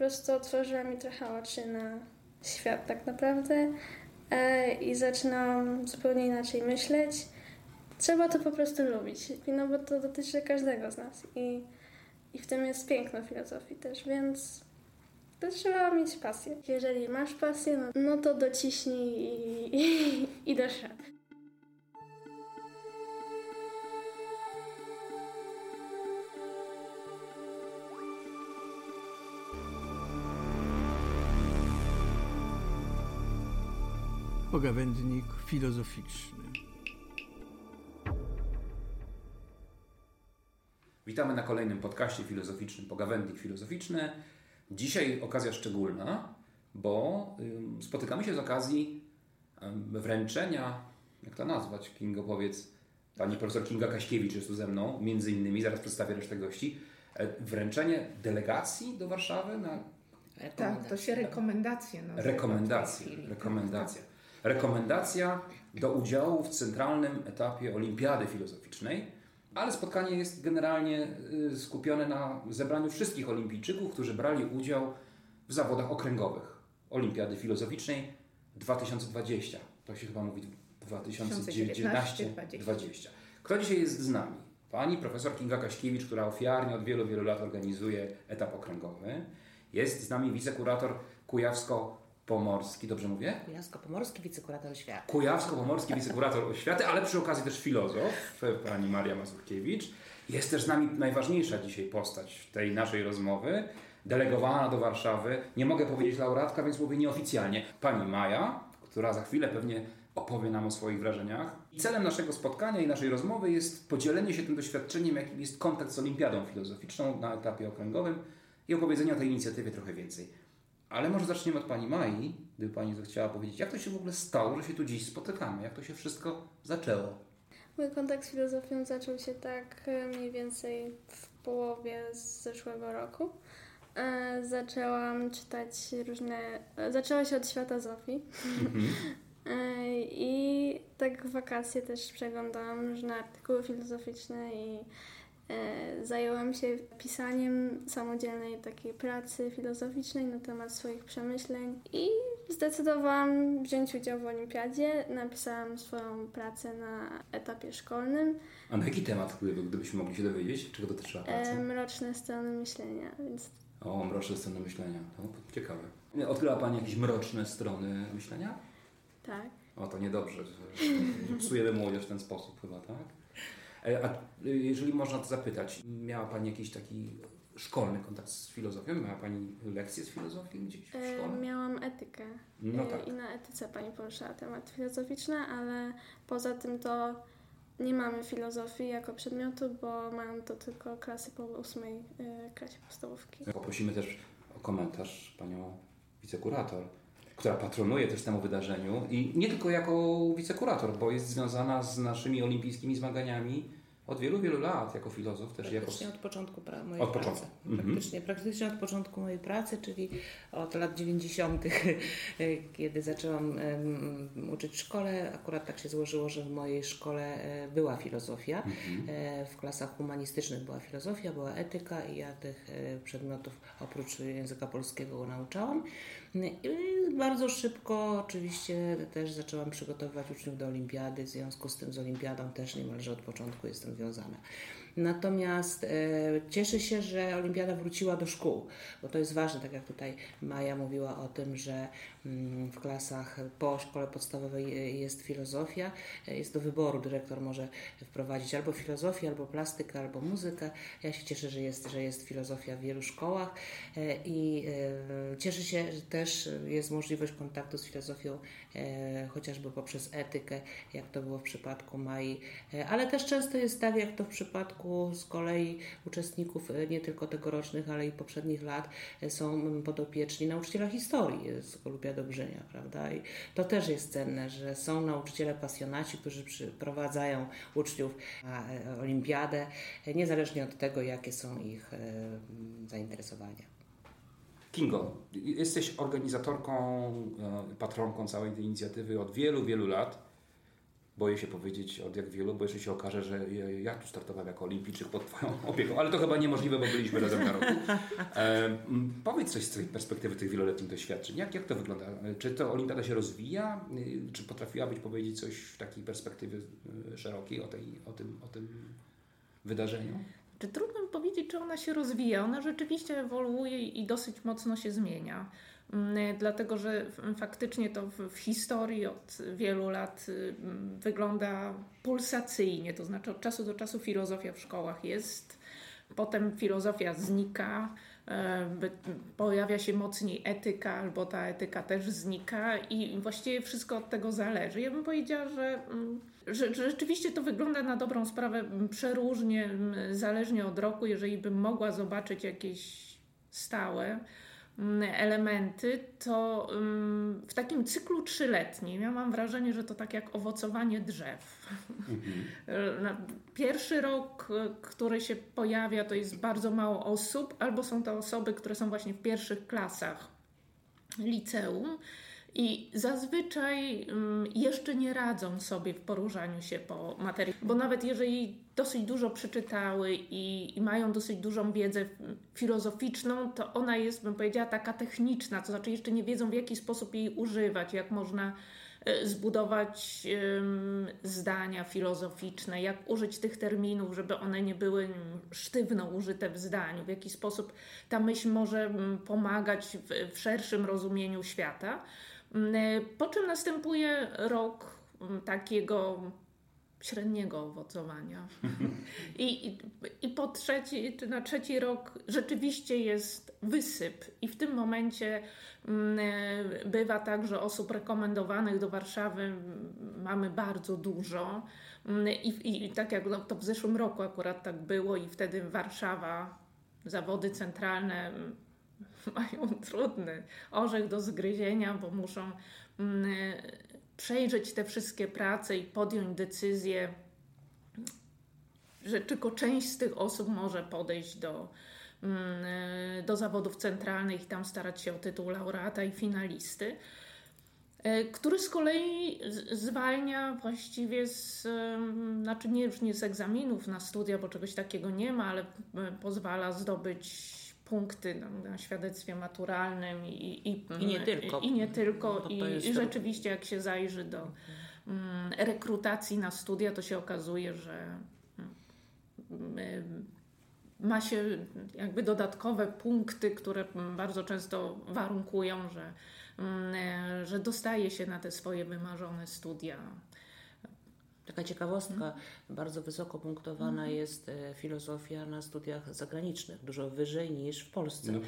prostu otworzyła mi trochę oczy na świat tak naprawdę e, i zaczynam zupełnie inaczej myśleć. Trzeba to po prostu lubić, no bo to dotyczy każdego z nas i, i w tym jest piękno filozofii też, więc to trzeba mieć pasję. Jeżeli masz pasję, no, no to dociśnij i, i, i. Pogawędnik filozoficzny. Witamy na kolejnym podcaście filozoficznym Pogawędnik Filozoficzny. Dzisiaj okazja szczególna, bo spotykamy się z okazji wręczenia, jak to nazwać, Kingo powiedz, pani profesor Kinga Kaśkiewicz jest tu ze mną, między innymi, zaraz przedstawię resztę gości, e, wręczenie delegacji do Warszawy na... Tak, to się rekomendacje nazywa. Rekomendacja, rekomendacja. Rekomendacja do udziału w centralnym etapie Olimpiady Filozoficznej ale spotkanie jest generalnie y, skupione na zebraniu wszystkich olimpijczyków, którzy brali udział w zawodach okręgowych Olimpiady Filozoficznej 2020. To się chyba mówi 2019-2020. Kto dzisiaj jest z nami? Pani profesor Kinga Kaśkiewicz, która ofiarnie od wielu, wielu lat organizuje etap okręgowy. Jest z nami wicekurator Kujawsko Pomorski, dobrze mówię? Kujawsko-Pomorski, wicekurator oświaty. Kujawsko-Pomorski, wicekurator oświaty, ale przy okazji też filozof, pani Maria Mazurkiewicz. Jest też z nami najważniejsza dzisiaj postać tej naszej rozmowy, delegowana do Warszawy. Nie mogę powiedzieć laureatka, więc mówię nieoficjalnie. Pani Maja, która za chwilę pewnie opowie nam o swoich wrażeniach. I celem naszego spotkania i naszej rozmowy jest podzielenie się tym doświadczeniem, jakim jest kontakt z Olimpiadą Filozoficzną na etapie okręgowym i opowiedzenie o tej inicjatywie trochę więcej. Ale może zaczniemy od Pani Mai, gdyby Pani chciała powiedzieć, jak to się w ogóle stało, że się tu dziś spotykamy, jak to się wszystko zaczęło? Mój kontakt z filozofią zaczął się tak e, mniej więcej w połowie zeszłego roku. E, zaczęłam czytać różne. E, zaczęła się od świata Zofii. Mhm. I tak w wakacje też przeglądałam różne artykuły filozoficzne i zajęłam się pisaniem samodzielnej takiej pracy filozoficznej na temat swoich przemyśleń i zdecydowałam wziąć udział w olimpiadzie. Napisałam swoją pracę na etapie szkolnym. A na jaki temat, gdybyśmy mogli się dowiedzieć? Czego dotyczyła praca? E, mroczne strony myślenia. Więc... O, mroczne strony myślenia. To ciekawe. Odkryła Pani jakieś mroczne strony myślenia? Tak. O, to niedobrze, że psujemy młodzież w ten sposób chyba, tak? E, a y, jeżeli można to zapytać, miała Pani jakiś taki szkolny kontakt z filozofią? Miała Pani lekcje z filozofii gdzieś w e, szkole? Miałam etykę. No tak. I na etyce Pani poruszała temat filozoficzny, ale poza tym to nie mamy filozofii jako przedmiotu, bo mają to tylko klasy po ósmej klasie podstawówki. Poprosimy też o komentarz Panią wicekurator która patronuje też temu wydarzeniu i nie tylko jako wicekurator, bo jest związana z naszymi olimpijskimi zmaganiami od wielu, wielu lat jako filozof też. Praktycznie jako... od początku pra- mojej od pracy. Początku. Mhm. Praktycznie, praktycznie od początku mojej pracy, czyli od lat 90., kiedy zaczęłam um, uczyć w szkole. Akurat tak się złożyło, że w mojej szkole e, była filozofia. Mhm. E, w klasach humanistycznych była filozofia, była etyka i ja tych e, przedmiotów oprócz języka polskiego nauczałam. I bardzo szybko oczywiście też zaczęłam przygotowywać uczniów do olimpiady. W związku z tym z olimpiadą też niemalże od początku jestem Giờ. Natomiast e, cieszę się, że Olimpiada wróciła do szkół, bo to jest ważne, tak jak tutaj Maja mówiła o tym, że mm, w klasach po szkole podstawowej e, jest filozofia, e, jest do wyboru, dyrektor może wprowadzić albo filozofię, albo plastykę, albo muzykę. Ja się cieszę, że jest, że jest filozofia w wielu szkołach i cieszę się, że też jest możliwość kontaktu z filozofią, chociażby poprzez etykę, jak to było w przypadku Mai, ale też często jest tak, jak to w przypadku z kolei uczestników e, nie tylko tegorocznych, ale i poprzednich lat e, są podopieczni nauczyciela historii z Olimpiady Dobrzenia, prawda? I to też jest cenne, że są nauczyciele pasjonaci, którzy przyprowadzają uczniów na e, olimpiadę, niezależnie od tego, jakie są ich zainteresowania. Kingo, jesteś organizatorką, patronką całej tej inicjatywy od wielu, wielu lat. Boję się powiedzieć od jak wielu, bo jeszcze się okaże, że ja tu startowałem jako olimpijczyk pod Twoją opieką, ale to chyba niemożliwe, bo byliśmy razem na roku. E, powiedz coś z tej perspektywy tych wieloletnich doświadczeń. Jak, jak to wygląda? Czy to olimpiada się rozwija? Czy potrafiłabyś powiedzieć coś w takiej perspektywie e, szerokiej o, tej, o, tym, o tym wydarzeniu? Czy trudno mi powiedzieć, czy ona się rozwija? Ona rzeczywiście ewoluuje i dosyć mocno się zmienia. Mm, dlatego, że faktycznie to w, historii od wielu lat mm, wygląda pulsacyjnie, to znaczy od czasu do czasu filozofia w szkołach jest, potem filozofia znika, e, pojawia się mocniej etyka, albo ta etyka też znika i właściwie wszystko od tego zależy. Ja bym powiedziała, że, mm, że, że rzeczywiście to wygląda na dobrą sprawę przeróżnie, zależnie od roku. Jeżeli bym mogła zobaczyć jakieś stałe, Mm, elementy, to mm, w takim cyklu trzyletnim ja mam wrażenie, że to tak jak owocowanie drzew. Mhm. Pierwszy rok, który się pojawia, to jest bardzo mało osób, albo są to osoby, które są właśnie w pierwszych klasach liceum i zazwyczaj mm, jeszcze nie radzą sobie w poruszaniu się po materii, bo nawet jeżeli dosyć dużo przeczytały i, i, mają dosyć dużą wiedzę filozoficzną, to ona jest, bym powiedziała, taka techniczna, to znaczy jeszcze nie wiedzą w jaki sposób jej używać, jak można e, zbudować zdania filozoficzne, jak użyć tych terminów, żeby one nie były sztywno użyte w zdaniu, w jaki sposób ta myśl może pomagać w, w szerszym rozumieniu świata. Mm, e, po czym następuje rok mm, takiego średniego owocowania. I, i, I po trzeci, czy na trzeci rok rzeczywiście jest wysyp, i w tym momencie mm, e, bywa tak, że osób rekomendowanych do Warszawy mamy bardzo dużo. I, i tak jak no, to w zeszłym roku akurat tak było, i wtedy Warszawa, zawody centralne mają trudny orzech do zgryzienia, bo muszą mm, przejrzeć te wszystkie prace i podjąć decyzję, że tylko część z tych osób może podejść do, mm, do zawodów centralnych i tam starać się o tytuł laureata i finalisty e, który z kolei zwalnia właściwie z, znaczy nie już nie z egzaminów na studia, bo czegoś takiego nie ma, ale e, pozwala zdobyć punkty na, na świadectwie maturalnym i, i, I nie tylko. I, nie tylko. I, i rzeczywiście jak się zajrzy do mm, rekrutacji na studia, to się okazuje, że mm, ma się jakby dodatkowe punkty, które bardzo często warunkują, że, mm, że dostaje się na te swoje wymarzone studia Taka ciekawostka, bardzo wysoko punktowana mhm. jest e, filozofia na studiach zagranicznych, dużo wyżej niż w Polsce. No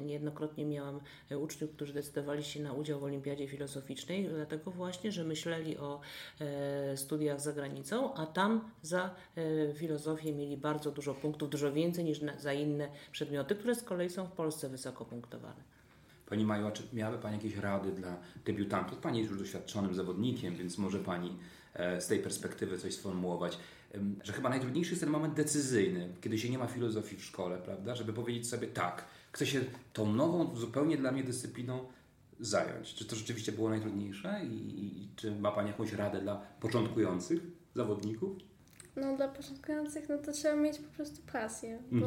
Niejednokrotnie miałam e, uczniów, którzy decydowali się na udział w Olimpiadzie Filozoficznej, dlatego właśnie, że myśleli o e, studiach za granicą, a tam za filozofię mieli bardzo dużo punktów, dużo więcej niż za inne przedmioty, które z kolei są w Polsce wysoko punktowane. Pani Maju, czy miałaby Pani jakieś rady dla debiutantów? Pani jest już doświadczonym zawodnikiem, więc może Pani E, z tej perspektywy coś sformułować, że chyba najtrudniejszy jest ten moment decyzyjny, kiedy się nie ma filozofii w szkole, prawda? Żeby powiedzieć sobie tak, chcę się tą nową, zupełnie dla mnie dyscypliną zająć. Czy to rzeczywiście było najtrudniejsze i, i czy ma Pani jakąś radę dla początkujących zawodników? No dla początkujących no to trzeba mieć po prostu pasję, bo...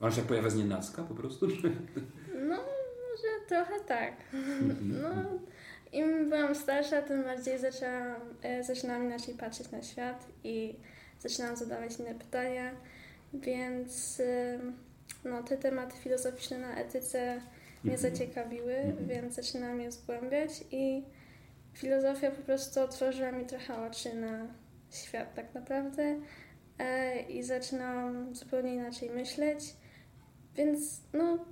Ona się pojawia z nienacka po prostu? No, trochę tak. Mhm. No, im byłam starsza, tym bardziej zaczęłam, e, zaczynałam inaczej patrzeć na świat i zaczynałam zadawać inne pytania, więc no, te tematy filozoficzne na etyce mnie mhm. zaciekawiły, mhm. więc zaczynałam je zgłębiać i filozofia po prostu otworzyła mi trochę oczy na świat tak naprawdę e, i zaczynałam zupełnie inaczej myśleć, więc no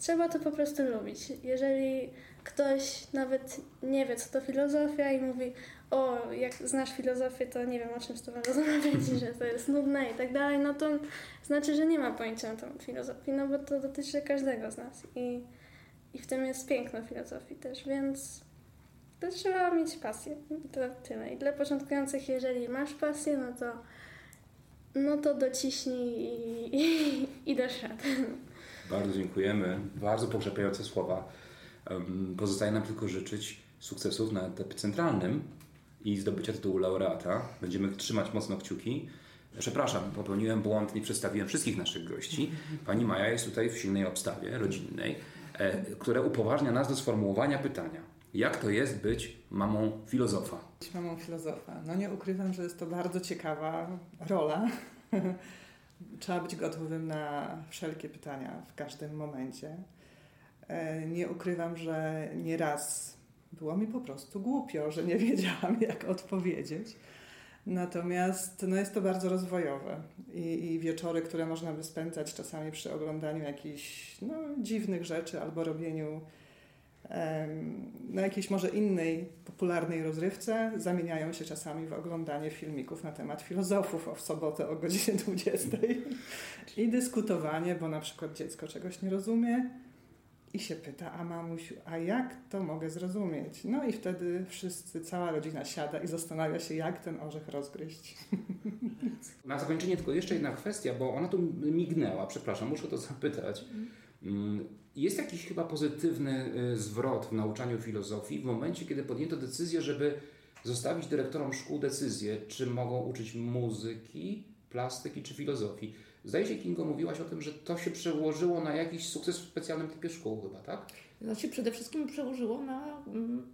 trzeba to po prostu lubić. Jeżeli ktoś nawet nie wie, co to filozofia i mówi, o, jak znasz filozofię, to nie wiem, o czym z tobą rozmawiać, że to jest nudne i tak dalej, no to znaczy, że nie ma pojęcia o tym filozofii, no bo to dotyczy każdego z nas i, i w tym jest piękno filozofii też, więc to trzeba mieć pasję, to tyle. I dla początkujących, jeżeli masz pasję, no to no to dociśnij i, i, i dasz radę. Bardzo dziękujemy. Bardzo pokrzepiające słowa. Pozostaje nam tylko życzyć sukcesów na etapie centralnym i zdobycia tytułu laureata. Będziemy trzymać mocno kciuki. Przepraszam, popełniłem błąd, nie przedstawiłem wszystkich naszych gości. Pani Maja jest tutaj w silnej obstawie rodzinnej, e, które upoważnia nas do sformułowania pytania. Jak to jest być mamą filozofa? Być mamą filozofa. No nie ukrywam, że jest to bardzo ciekawa rola. Trzeba być gotowym na wszelkie pytania w każdym momencie. E, nie ukrywam, że nieraz było mi po prostu głupio, że nie wiedziałam, jak odpowiedzieć. Natomiast no jest to bardzo rozwojowe I, i wieczory, które można by spędzać czasami przy oglądaniu jakichś no, dziwnych rzeczy albo robieniu na jakiejś może innej popularnej rozrywce zamieniają się czasami w oglądanie filmików na temat filozofów o w sobotę o godzinie 20 i dyskutowanie, bo na przykład dziecko czegoś nie rozumie i się pyta, a mamusiu, a jak to mogę zrozumieć? No i wtedy wszyscy, cała rodzina siada i zastanawia się, jak ten orzech rozgryźć. Na zakończenie tylko jeszcze jedna kwestia, bo ona tu mignęła, przepraszam, muszę to zapytać. Mm, jest jakiś chyba pozytywny y, zwrot w nauczaniu filozofii w momencie, kiedy podjęto decyzję, żeby zostawić dyrektorom szkół decyzję, czy mogą uczyć muzyki, plastyki czy filozofii. Zdaje się, Kingo, mówiłaś o tym, że to się przełożyło na jakiś sukces w specjalnym typie szkół chyba, tak? Znaczy przede wszystkim przełożyło na, mm,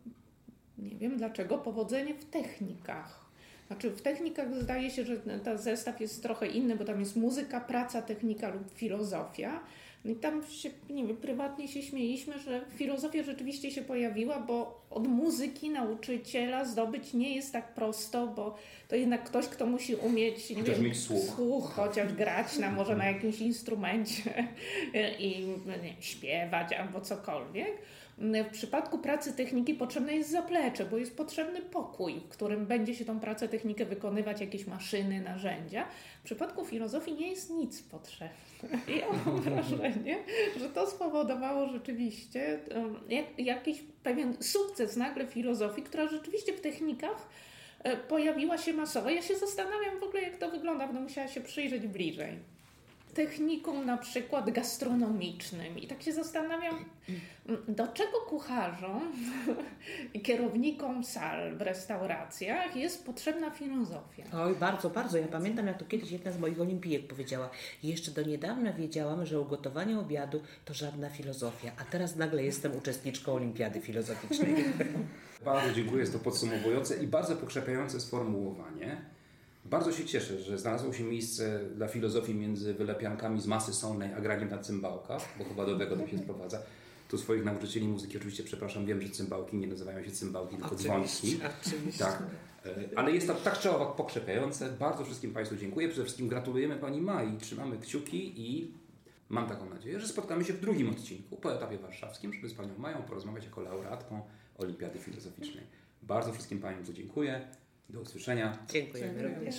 nie wiem dlaczego, powodzenie w technikach. Znaczy w technikach zdaje się, że ten zestaw jest trochę inny, bo tam jest muzyka, praca, technika lub filozofia. No i tam się, nie wiem, prywatnie się śmieliśmy, że filozofia rzeczywiście się pojawiła, bo od muzyki nauczyciela zdobyć nie jest tak prosto, bo to jednak ktoś, kto musi umieć nie wiem, mieć słuch. słuch, chociaż grać na może na jakimś instrumencie i nie, śpiewać albo cokolwiek. W przypadku pracy techniki potrzebne jest zaplecze, bo jest potrzebny pokój, w którym będzie się tą pracę technikę wykonywać, jakieś maszyny, narzędzia. Przypadku filozofii nie jest nic potrzebne. I ja mam wrażenie, że to spowodowało rzeczywiście jakiś pewien sukces nagle filozofii, która rzeczywiście w technikach e, pojawiła się masowo. Ja się zastanawiam w ogóle, jak to wygląda, będę musiała się przyjrzeć bliżej technikum na przykład gastronomicznym i tak się zastanawiam, do czego kucharzom i kierownikom sal w restauracjach jest potrzebna filozofia? Oj, bardzo, bardzo. Ja pamiętam, jak to kiedyś jedna z moich olimpijek powiedziała. Jeszcze do niedawna wiedziałam, że ugotowanie obiadu to żadna filozofia, a teraz nagle jestem uczestniczką olimpiady filozoficznej. Bardzo dziękuję, jest to podsumowujące i bardzo pokrzepiające sformułowanie. Bardzo się cieszę, że znalazło się miejsce dla filozofii między wylepiankami z masy solnej a graniem na cymbałkach, bo chyba do tego to się sprowadza. Tu swoich nauczycieli muzyki oczywiście przepraszam, wiem, że cymbałki nie nazywają się cymbałki, tylko dzwonki. Oczywiście. Tak. E, ale jest to tak czy owak pokrzepiające. Bardzo wszystkim Państwu dziękuję. Przede wszystkim gratulujemy Pani Mai. Trzymamy kciuki i mam taką nadzieję, że spotkamy się w drugim odcinku po etapie warszawskim, żeby z Panią Mają porozmawiać jako laureatką Olimpiady Filozoficznej. Bardzo wszystkim Państwu dziękuję. Do usłyszenia. Dziękujemy, również.